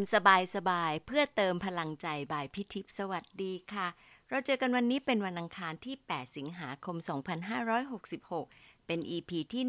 นสบายสบายเพื่อเติมพลังใจบายพิทิพสวัสดีค่ะ เราเจอกันวันนี้เป็นวันอังคารที่ 8 สิงหาคม 2566 เป็น EP ที่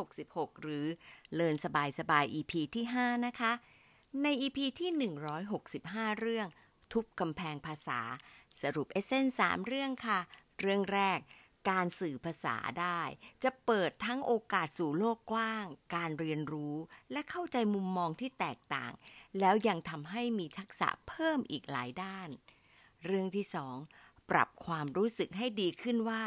166 หรือเลินสบายสบาย EP ที่ 5 นะคะ ใน EP ที่ 165 เรื่อง ทุบกำแพงภาษา สรุปเอเซนสามเรื่องค่ะ เรื่องแรกการสื่อภาษาได้ จะเปิดทั้งโอกาสสู่โลกกว้าง การเรียนรู้และเข้าใจมุมมองที่แตกต่าง แล้วยังทำให้มีทักษะเพิ่มอีกหลายด้าน เรื่องที่สองปรับความรู้สึกให้ดีขึ้นว่า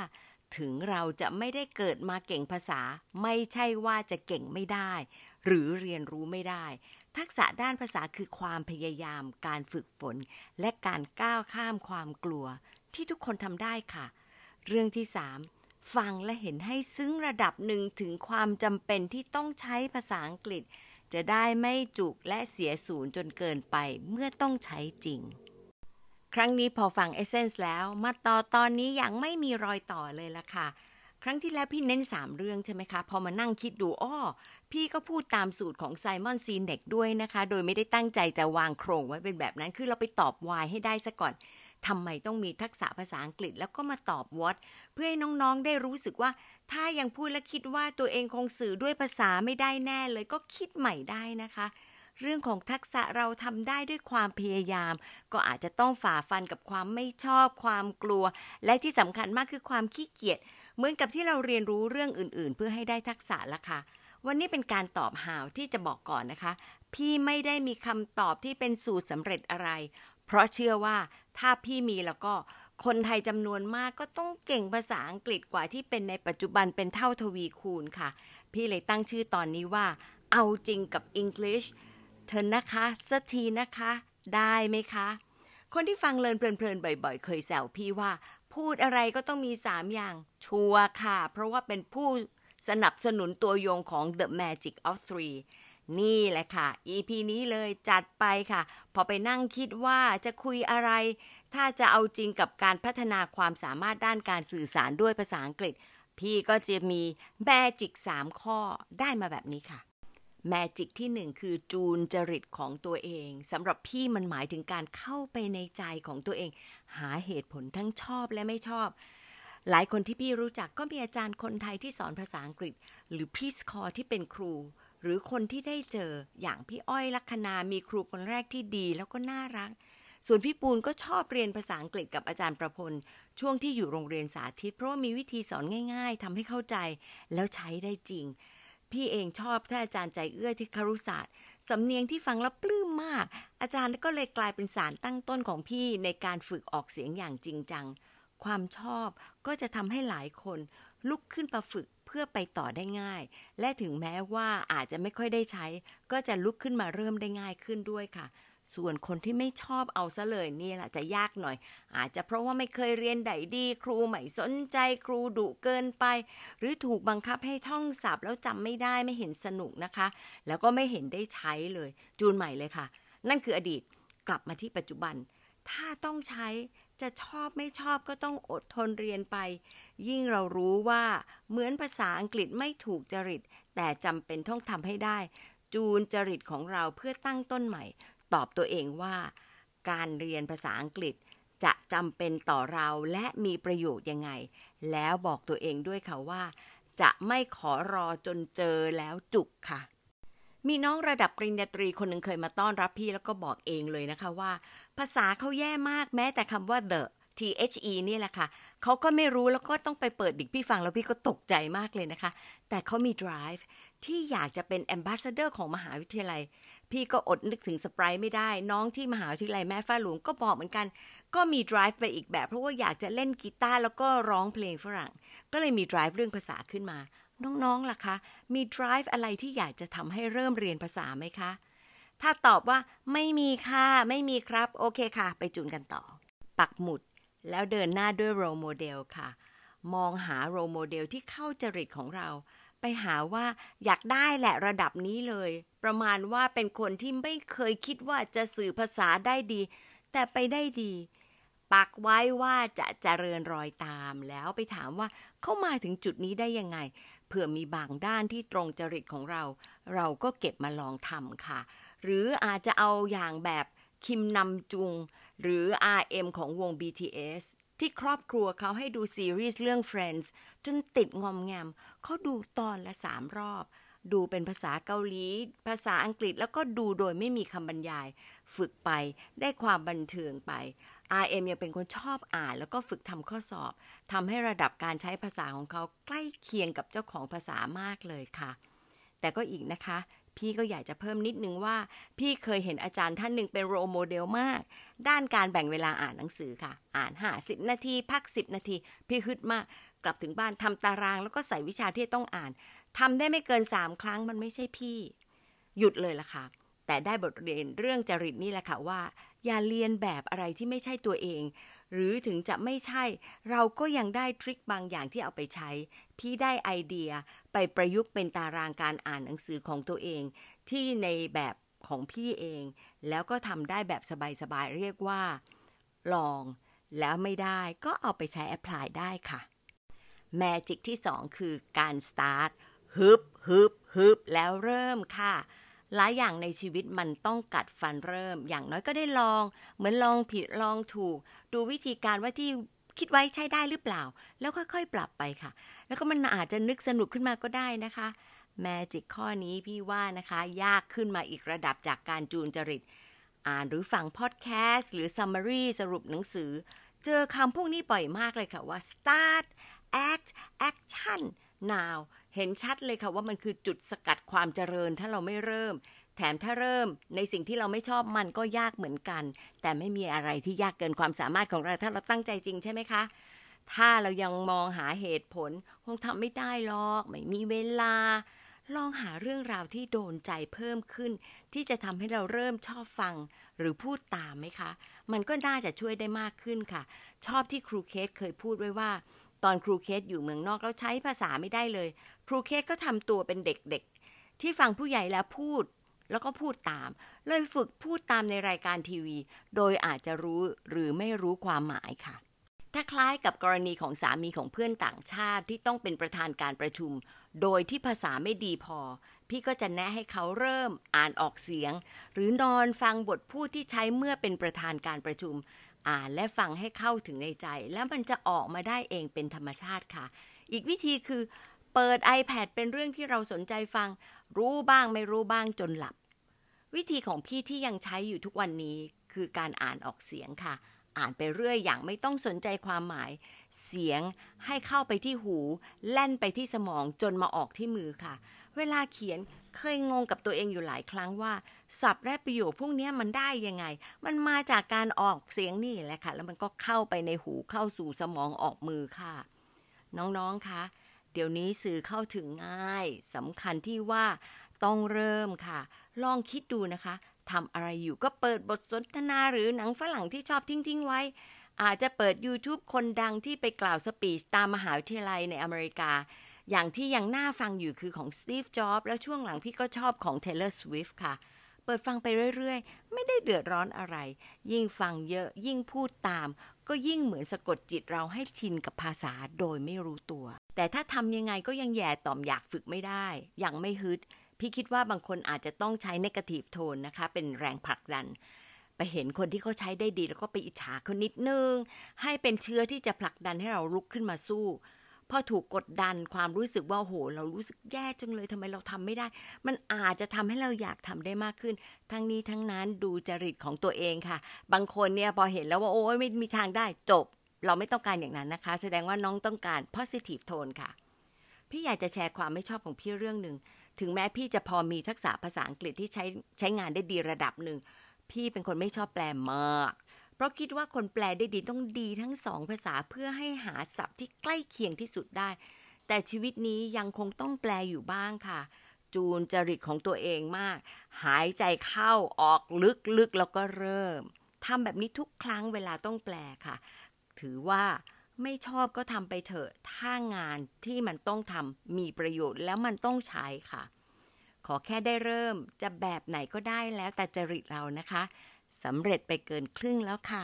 ถึงเราจะไม่ได้เกิดมาเก่งภาษา ไม่ใช่ว่าจะเก่งไม่ได้ หรือเรียนรู้ไม่ได้ ทักษะด้านภาษาคือความพยายาม การฝึกฝน และการก้าวข้ามความกลัว ที่ทุกคนทำได้ค่ะ เรื่องที่สามฟังและเห็นให้ซึ้งระดับหนึ่งถึงความจำเป็นที่ต้องใช้ภาษาอังกฤษ จะได้ไม่จุกและเสียศูนย์จนเกินไปเมื่อต้องใช้จริง ครั้งนี้พอฟัง Essence แล้วมาต่อตอนนี้อย่างไม่มีรอยต่อเลยละค่ะ ครั้งที่แล้วพี่เน้น 3 เรื่องใช่ไหมคะ พอมานั่งคิดดูอ้อพี่ก็พูดตามสูตรของไซมอนซีเน็กด้วยนะคะ โดยไม่ได้ตั้งใจจะวางโครงไว้เป็นแบบนั้น คือเราไปตอบ why ให้ได้ซะก่อน ทำไมต้องมีทักษะภาษาอังกฤษแล้วก็มาตอบ what เพื่อให้น้องๆได้รู้สึกว่า ถ้ายังพูดและคิดว่าตัวเองคงสื่อด้วยภาษาไม่ได้แน่เลยก็คิดใหม่ได้นะคะ เรื่องของทักษะเราทำได้ด้วยความพยายาม ก็อาจจะต้องฝ่าฟันกับความไม่ชอบ ความกลัว และที่สำคัญมากคือความขี้เกียจเหมือนกับที่เราเรียนรู้เรื่องอื่นๆ เพื่อให้ได้ทักษะละค่ะวันนี้เป็นการตอบหาวที่จะบอกก่อนนะคะ พี่ไม่ได้มีคำตอบที่เป็นสูตรสำเร็จอะไร เพราะเชื่อว่า ถ้าพี่มีแล้วก็คนไทยจำนวนมากก็ต้องเก่งภาษาอังกฤษกว่าที่เป็นในปัจจุบันเป็นเท่าทวีคูณค่ะ พี่เลยตั้งชื่อตอนนี้ว่า เอาจริงกับ English เธอนะคะสักทีนะคะ ได้ไหมคะ คนที่ฟังเลินเพลินๆบ่อย ๆ เคยแซวพี่ว่า พูดอะไรก็ต้องมี 3 อย่าง ชัวร์ค่ะ เพราะว่าเป็นผู้สนับสนุนตัวโยงของ The Magic of Three นี่แหละค่ะ EP นี้เลยจัดไปค่ะ พอไปนั่งคิดว่าจะคุยอะไร ถ้าจะเอาจริงกับการพัฒนาความสามารถด้านการสื่อสารด้วยภาษาอังกฤษ พี่ก็จะมีแมจิก3ข้อได้มาแบบนี้ค่ะ แมจิกที่หนึ่งคือจูนจริตของตัวเองสำหรับพี่มันหมายถึงการเข้าไปในใจของตัวเอง หาเหตุผลทั้งชอบและไม่ชอบหลายคนที่พี่รู้จักก็มีอาจารย์คนไทยที่สอนภาษาอังกฤษ หรือพี่สคอร์ที่เป็นครู หรือคนที่ได้เจออย่างพี่อ้อยลัคนามีครูคนแรกที่ดีแล้วก็น่ารัก ส่วนพี่ปูนก็ชอบเรียนภาษาอังกฤษกับอาจารย์ประพล ช่วงที่อยู่โรงเรียนสาธิต เพราะว่ามีวิธีสอนง่าย ๆทำให้เข้าใจแล้วใช้ได้จริง พี่เองชอบท่านอาจารย์ใจเอื้อที่ครุศาสตร์สำเนียงที่ฟังแล้วปลื้มมาก อาจารย์ก็เลยกลายเป็นสารตั้งต้นของพี่ในการฝึกออกเสียงอย่างจริงจัง ความชอบก็จะทำให้หลายคนลุกขึ้นมาฝึก พื่อไปต่อได้ง่าย และถึงแม้ว่าอาจจะไม่ค่อยได้ใช้ ก็จะลุกขึ้นมาเริ่มได้ง่ายขึ้นด้วยค่ะ ส่วนคนที่ไม่ชอบเอาซะเลยนี่แหละจะยากหน่อย อาจจะเพราะว่าไม่เคยเรียนไดดี ครูไม่สนใจครูดุเกินไป หรือถูกบังคับให้ท่องศัพท์แล้วจำไม่ได้ไม่เห็นสนุกนะคะ แล้วก็ไม่เห็นได้ใช้เลย จูนใหม่เลยค่ะ นั่นคืออดีตกลับมาที่ปัจจุบัน ถ้าต้องใช้ จะชอบไม่ชอบก็ต้องอดทนเรียนไป ยิ่งเรารู้ว่าเหมือนภาษาอังกฤษไม่ถูกจริต แต่จำเป็นต้องทำให้ได้ จูนจริตของเราเพื่อตั้งต้นใหม่ ตอบตัวเองว่า การเรียนภาษาอังกฤษจะจำเป็นต่อเราและมีประโยชน์ยังไง แล้วบอกตัวเองด้วยค่ะว่า จะไม่ขอรอจนเจอแล้วจุกค่ะ มีน้องระดับปริญญาตรีคนหนึ่งเคยมาต้อนรับพี่แล้วก็บอกเองเลยนะคะว่า ภาษาเขาแย่มากแม้แต่คำว่า the the นี่แหละค่ะเขาก็ไม่รู้แล้วก็ต้องไปเปิดดิกพี่ฟังแล้วพี่ก็ตกใจมากเลยนะคะ แต่เขามี drive ที่อยากจะเป็น ambassador ของมหาวิทยาลัย พี่ก็อดนึกถึงสปายไม่ได้ น้องที่มหาวิทยาลัยแม่ฟ้าหลวงก็บอกเหมือนกัน ก็มี drive ไปอีกแบบ เพราะว่าอยากจะเล่นกีตาร์แล้วก็ร้องเพลงฝรั่ง ก็เลยมี drive เรื่องภาษาขึ้นมา น้องๆล่ะคะ มี drive อะไรที่อยากจะทำให้เริ่มเรียนภาษาไหมคะ ถ้าตอบว่าไม่มีค่ะ ไม่มีครับ โอเคค่ะ ไปจูนกันต่อ ปักหมุด แล้วเดินหน้าด้วย role model ค่ะ มองหา role model ที่เข้าจริตของเรา ไปหาว่าอยากได้แหละระดับนี้เลย ประมาณว่าเป็นคนที่ไม่เคยคิดว่าจะสื่อภาษาได้ดี แต่ไปได้ดีปักไว้ว่าจะเจริญรอยตามแล้วไปถามว่าเข้ามาถึงจุดนี้ได้ยังไง ผื่อมีบางด้านที่ตรงจริตของเรา เราก็เก็บมาลองทำค่ะ หรืออาจจะเอาอย่างแบบคิมนำจุง หรือ RM ของวง BTS ที่ครอบครัวเขาให้ดูซีรีส์เรื่อง Friends จนติดงอมแงมเขาดูตอนละสามรอบ ดูเป็นภาษาเกาหลี ภาษาอังกฤษแล้วก็ดูโดยไม่มีคำบรรยาย ฝึกไปได้ความบันเทิงไป RM ยังเป็นคนชอบอ่านแล้วก็ฝึกทำข้อสอบทำให้ระดับการใช้ภาษาของเขาใกล้เคียงกับเจ้าของภาษามากเลยค่ะ แต่ก็อีกนะคะ พี่ก็อยากจะเพิ่มนิดนึงว่า พี่เคยเห็นอาจารย์ท่านหนึ่งเป็นโรโมเดลมาก ด้านการแบ่งเวลาอ่านหนังสือค่ะ อ่าน 50 นาที พัก 10 นาที พี่ฮึดมาก กลับถึงบ้านทำตารางแล้วก็ใส่วิชาที่ต้องอ่านทำได้ไม่เกิน 3 ครั้งมันไม่ใช่พี่ หยุดเลยล่ะค่ะแต่ได้บทเรียนเรื่องจริตนี่แหละค่ะว่า อย่าเรียนแบบอะไรที่ไม่ใช่ตัวเอง หรือถึงจะไม่ใช่ เราก็ยังได้ทริคบางอย่างที่เอาไปใช้ พี่ได้ไอเดียไปประยุกต์เป็นตารางการอ่านหนังสือของตัวเอง ที่ในแบบของพี่เอง แล้วก็ทำได้แบบสบายๆเรียกว่า ลอง แล้วไม่ได้ก็เอาไปใช้แอพพลายได้ค่ะแมจิกที่สองคือการสตาร์ทฮึบฮึบฮึบแล้วเริ่มค่ะ หลายอย่างในชีวิตมันต้องกัดฟันเริ่ม อย่างน้อยก็ได้ลอง เหมือนลองผิดลองถูก ดูวิธีการว่าที่คิดไว้ใช้ได้หรือเปล่า แล้วค่อยๆปรับไปค่ะ แล้วก็มันอาจจะนึกสนุกขึ้นมาก็ได้นะคะแมจิกข้อนี้พี่ว่านะคะ ยากขึ้นมาอีกระดับจากการจูนจริต อ่านหรือฟังพอดแคสต์ หรือ summary สรุปหนังสือ เจอคำพวกนี้บ่อยมากเลยค่ะว่า start act action now เห็นชัดเลยค่ะว่ามันคือจุดสกัดความเจริญถ้าเราไม่เริ่ม แถมถ้าเริ่มในสิ่งที่เราไม่ชอบมันก็ยากเหมือนกัน แต่ไม่มีอะไรที่ยากเกินความสามารถของเราถ้าเราตั้งใจจริงใช่ไหมคะ ถ้าเรายังมองหาเหตุผล คงทำไม่ได้หรอกไม่มีเวลา ลองหาเรื่องราวที่โดนใจเพิ่มขึ้น ที่จะทำให้เราเริ่มชอบฟังหรือพูดตามไหมคะ มันก็น่าจะช่วยได้มากขึ้นค่ะ ชอบที่ครูเคสเคยพูดไว้ว่า ตอนครูเคสอยู่เมืองนอกแล้วใช้ภาษาไม่ได้เลย ครูเคสก็ทำตัวเป็นเด็กๆ ที่ฟังผู้ใหญ่แล้วพูดแล้วก็พูดตาม เลยฝึกพูดตามในรายการทีวี โดยอาจจะรู้หรือไม่รู้ความหมายค่ะ ถ้าคล้ายกับกรณีของสามีของเพื่อนต่างชาติที่ต้องเป็นประธานการประชุม โดยที่ภาษาไม่ดีพอ พี่ก็จะแนะให้เขาเริ่มอ่านออกเสียง หรือนอนฟังบทพูดที่ใช้เมื่อเป็นประธานการประชุม อ่านและฟังให้เข้าถึงในใจ แล้วมันจะออกมาได้เองเป็นธรรมชาติค่ะ อีกวิธีคือ เปิด iPad เป็นเรื่องที่เราสนใจฟัง รู้บ้างไม่รู้บ้างจนหลับ วิธีของพี่ที่ยังใช้อยู่ทุกวันนี้คือการอ่านออกเสียงค่ะ อ่านไปเรื่อยอย่างไม่ต้องสนใจความหมาย เสียงให้เข้าไปที่หู แล่นไปที่สมองจนมาออกที่มือค่ะ เวลาเขียนเคยงงกับตัวเองอยู่หลายครั้งว่าศัพท์และประโยคพวกนี้มันได้ยังไง มันมาจากการออกเสียงนี่แหละค่ะ แล้วมันก็เข้าไปในหูเข้าสู่สมองออกมือค่ะ น้องๆคะเดี๋ยวนี้สื่อเข้าถึงง่ายสำคัญที่ว่าต้องเริ่มค่ะ ลองคิดดูนะคะทำอะไรอยู่ก็เปิดบทสนทนาหรือหนังฝรั่งที่ชอบทิ้งๆไว้ อาจจะเปิด YouTube คนดังที่ไปกล่าวสปีชตามมหาวิทยาลัยในอเมริกา อย่างที่ยังน่าฟังอยู่คือของ Steve Jobs แล้วช่วงหลังพี่ก็ชอบของ Taylor Swift ค่ะ เปิดฟังไปเรื่อยๆ ไม่ได้เดือดร้อนอะไร ยิ่งฟังเยอะยิ่งพูดตาม ก็ยิ่งเหมือนสะกดจิตเราให้ชินกับภาษาโดยไม่รู้ตัว แต่ถ้าทำยังไงก็ยังแย่ต่อมอยากฝึกไม่ได้ ยังไม่ฮึด พี่คิดว่าบางคนอาจจะต้องใช้ negative tone นะคะ เป็นแรงผลักดันไปเห็นคนที่เขาใช้ได้ดีแล้วก็ไปอิจฉาเขานิดนึง ให้เป็นเชื้อที่จะผลักดันให้เราลุกขึ้นมาสู้ พอถูกกดดันความรู้สึกว่าโห เรารู้สึกแย่จังเลยทำไมเราทำไม่ได้ มันอาจจะทำให้เราอยากทำได้มากขึ้น ทั้งนี้ทั้งนั้นดูจริตของตัวเองค่ะ บางคนเนี่ยพอเห็นแล้วว่าโอ้ยไม่มีทางได้จบ เราไม่ต้องการอย่างนั้นนะคะ แสดงว่าน้องต้องการ positive tone ค่ะ พี่อยากจะแชร์ความไม่ชอบของพี่เรื่องหนึ่งถึงแม้พี่จะพอมีทักษะภาษาอังกฤษที่ใช้ใช้งานได้ดีระดับหนึ่งพี่เป็นคนไม่ชอบแปลมาก เพราะคิดว่าคนแปลได้ดีต้องดีทั้งสองภาษาเพื่อให้หาศัพท์ที่ใกล้เคียงที่สุดได้ แต่ชีวิตนี้ยังคงต้องแปลอยู่บ้างค่ะ จูนจริตของตัวเองมาก หายใจเข้าออกลึกๆแล้วก็เริ่มทำแบบนี้ทุกครั้งเวลาต้องแปลค่ะ ถือว่าไม่ชอบก็ทำไปเถอะ ถ้างานที่มันต้องทำมีประโยชน์แล้วมันต้องใช้ค่ะ ขอแค่ได้เริ่มจะแบบไหนก็ได้แล้วแต่จริตเรานะคะ สำเร็จไปเกินครึ่งแล้วค่ะ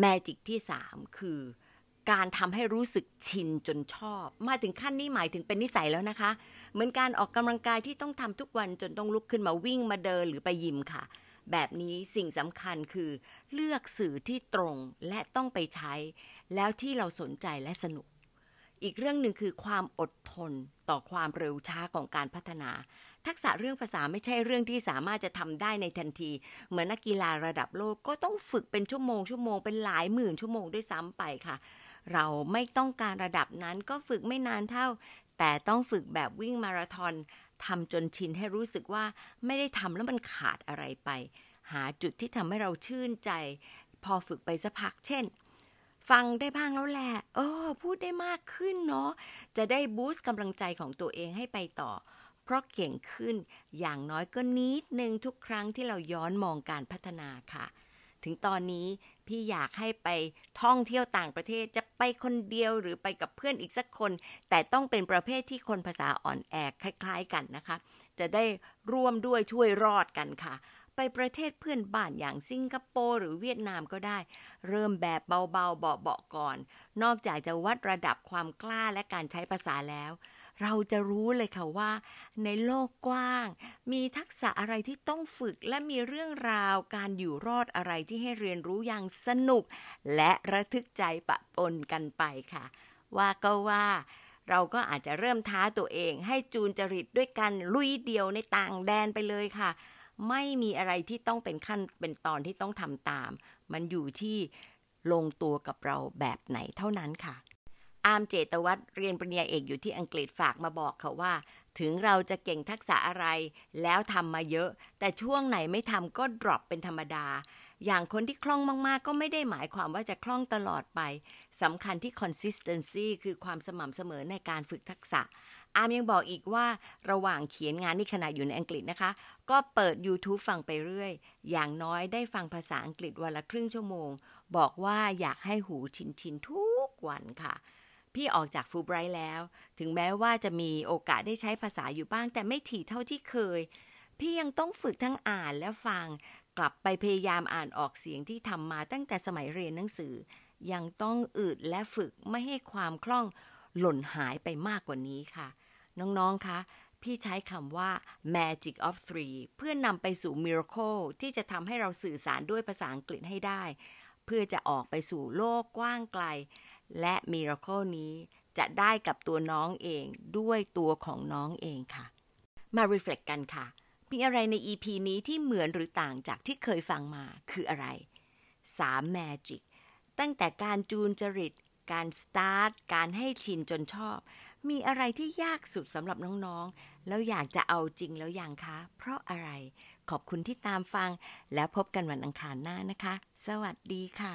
แมจิกที่ 3 คือ การทำให้รู้สึกชินจนชอบ มาถึงขั้นนี้หมายถึงเป็นนิสัยแล้วนะคะ เหมือนการออกกำลังกายที่ต้องทำทุกวันจนต้องลุกขึ้นมาวิ่งมาเดินหรือไปยิมค่ะแบบนี้สิ่งสำคัญคือ เลือกสื่อที่ตรงและต้องไปใช้ แล้วที่เราสนใจและสนุก อีกเรื่องหนึ่งคือความอดทนต่อความเร็วช้าของการพัฒนา ทักษะเรื่องภาษาไม่ใช่เรื่องที่สามารถจะทำได้ในทันที เหมือนนักกีฬาระดับโลกก็ต้องฝึกเป็นชั่วโมงชั่วโมงเป็นหลายหมื่นชั่วโมงด้วยซ้ำไปค่ะ เราไม่ต้องการระดับนั้นก็ฝึกไม่นานเท่า แต่ต้องฝึกแบบวิ่งมาราธอนทำจนชินให้รู้สึกว่าไม่ได้ทำแล้วมันขาดอะไรไป หาจุดที่ทำให้เราชื่นใจ พอฝึกไปสักพักเช่น ฟังได้บ้างแล้วแหละเออพูดได้มากขึ้นเนาะจะได้บูสต์กำลังใจของตัวเองให้ไปต่อ เพราะเก่งขึ้นอย่างน้อยก็นิดนึงทุกครั้งที่เราย้อนมองการพัฒนาค่ะ ถึงตอนนี้พี่อยากให้ไปท่องเที่ยวต่างประเทศจะไปคนเดียวหรือไปกับเพื่อนอีกสักคน แต่ต้องเป็นประเภทที่คนภาษาอ่อนแอคล้าย ๆ กันนะคะ จะได้ร่วมด้วยช่วยรอดกันค่ะไปประเทศเพื่อนบ้านอย่างสิงคโปร์หรือเวียดนามก็ได้ เริ่มแบบเบาๆเบาๆก่อน นอกจากจะวัดระดับความกล้าและการใช้ภาษาแล้ว เราจะรู้เลยค่ะว่า ในโลกกว้าง มีทักษะอะไรที่ต้องฝึกและมีเรื่องราวการอยู่รอดอะไรที่ให้เรียนรู้อย่างสนุก และระทึกใจปะปนกันไปค่ะ ว่าก็ว่าเราก็อาจจะเริ่มท้าตัวเองให้จูนจริตด้วยกันลุยเดียวในต่างแดนไปเลยค่ะ ไม่มีอะไรที่ต้องเป็นขั้นเป็นตอนที่ต้องทำตาม มันอยู่ที่ลงตัวกับเราแบบไหนเท่านั้นค่ะ อามเจตวัตรเรียนปริญญาเอกอยู่ที่อังกฤษฝากมาบอกเขาว่า ถึงเราจะเก่งทักษะอะไร แล้วทำมาเยอะ แต่ช่วงไหนไม่ทำก็ drop เป็นธรรมดา อย่างคนที่คล่องมาก ๆ ก็ไม่ได้หมายความว่าจะคล่องตลอดไปสำคัญที่ consistency คือความสม่ำเสมอในการฝึกทักษะอามยังบอกอีกว่าระหว่างเขียนงานนี่ขณะอยู่ในอังกฤษนะคะ ก็เปิด YouTube ฟังไปเรื่อย อย่างน้อยได้ฟังภาษาอังกฤษวันละครึ่งชั่วโมง บอกว่าอยากให้หูชินชินทุกวันค่ะ พี่ออกจากฟูไบรท์แล้ว ถึงแม้ว่าจะมีโอกาสได้ใช้ภาษาอยู่บ้าง แต่ไม่ถี่เท่าที่เคย พี่ยังต้องฝึกทั้งอ่านและฟัง กลับไปพยายามอ่านออกเสียงที่ทำมาตั้งแต่สมัยเรียนหนังสือ ยังต้องอึดและฝึกไม่ให้ความคล่องหล่นหายไปมากกว่านี้ค่ะ น้องๆ คะ พี่ใช้คำว่า magic of three เพื่อนำไปสู่ miracle ที่จะทำให้เราสื่อสารด้วยภาษาอังกฤษให้ได้ เพื่อจะออกไปสู่โลกกว้างไกล และ miracle นี้จะได้กับตัวน้องเองด้วยตัวของน้องเองค่ะ มา reflect กันค่ะ มีอะไรใน EP นี้ที่เหมือนหรือต่างจากที่เคยฟังมาคืออะไร 3 magic ตั้งแต่การจูนจริต การสตาร์ท การให้ชินจนชอบ มีอะไรที่ยากสุดสำหรับน้องๆ แล้วอยากจะเอาจริงแล้วยังคะ เพราะอะไร ขอบคุณที่ตามฟัง แล้วพบกันวันอังคารหน้านะคะ สวัสดีค่ะ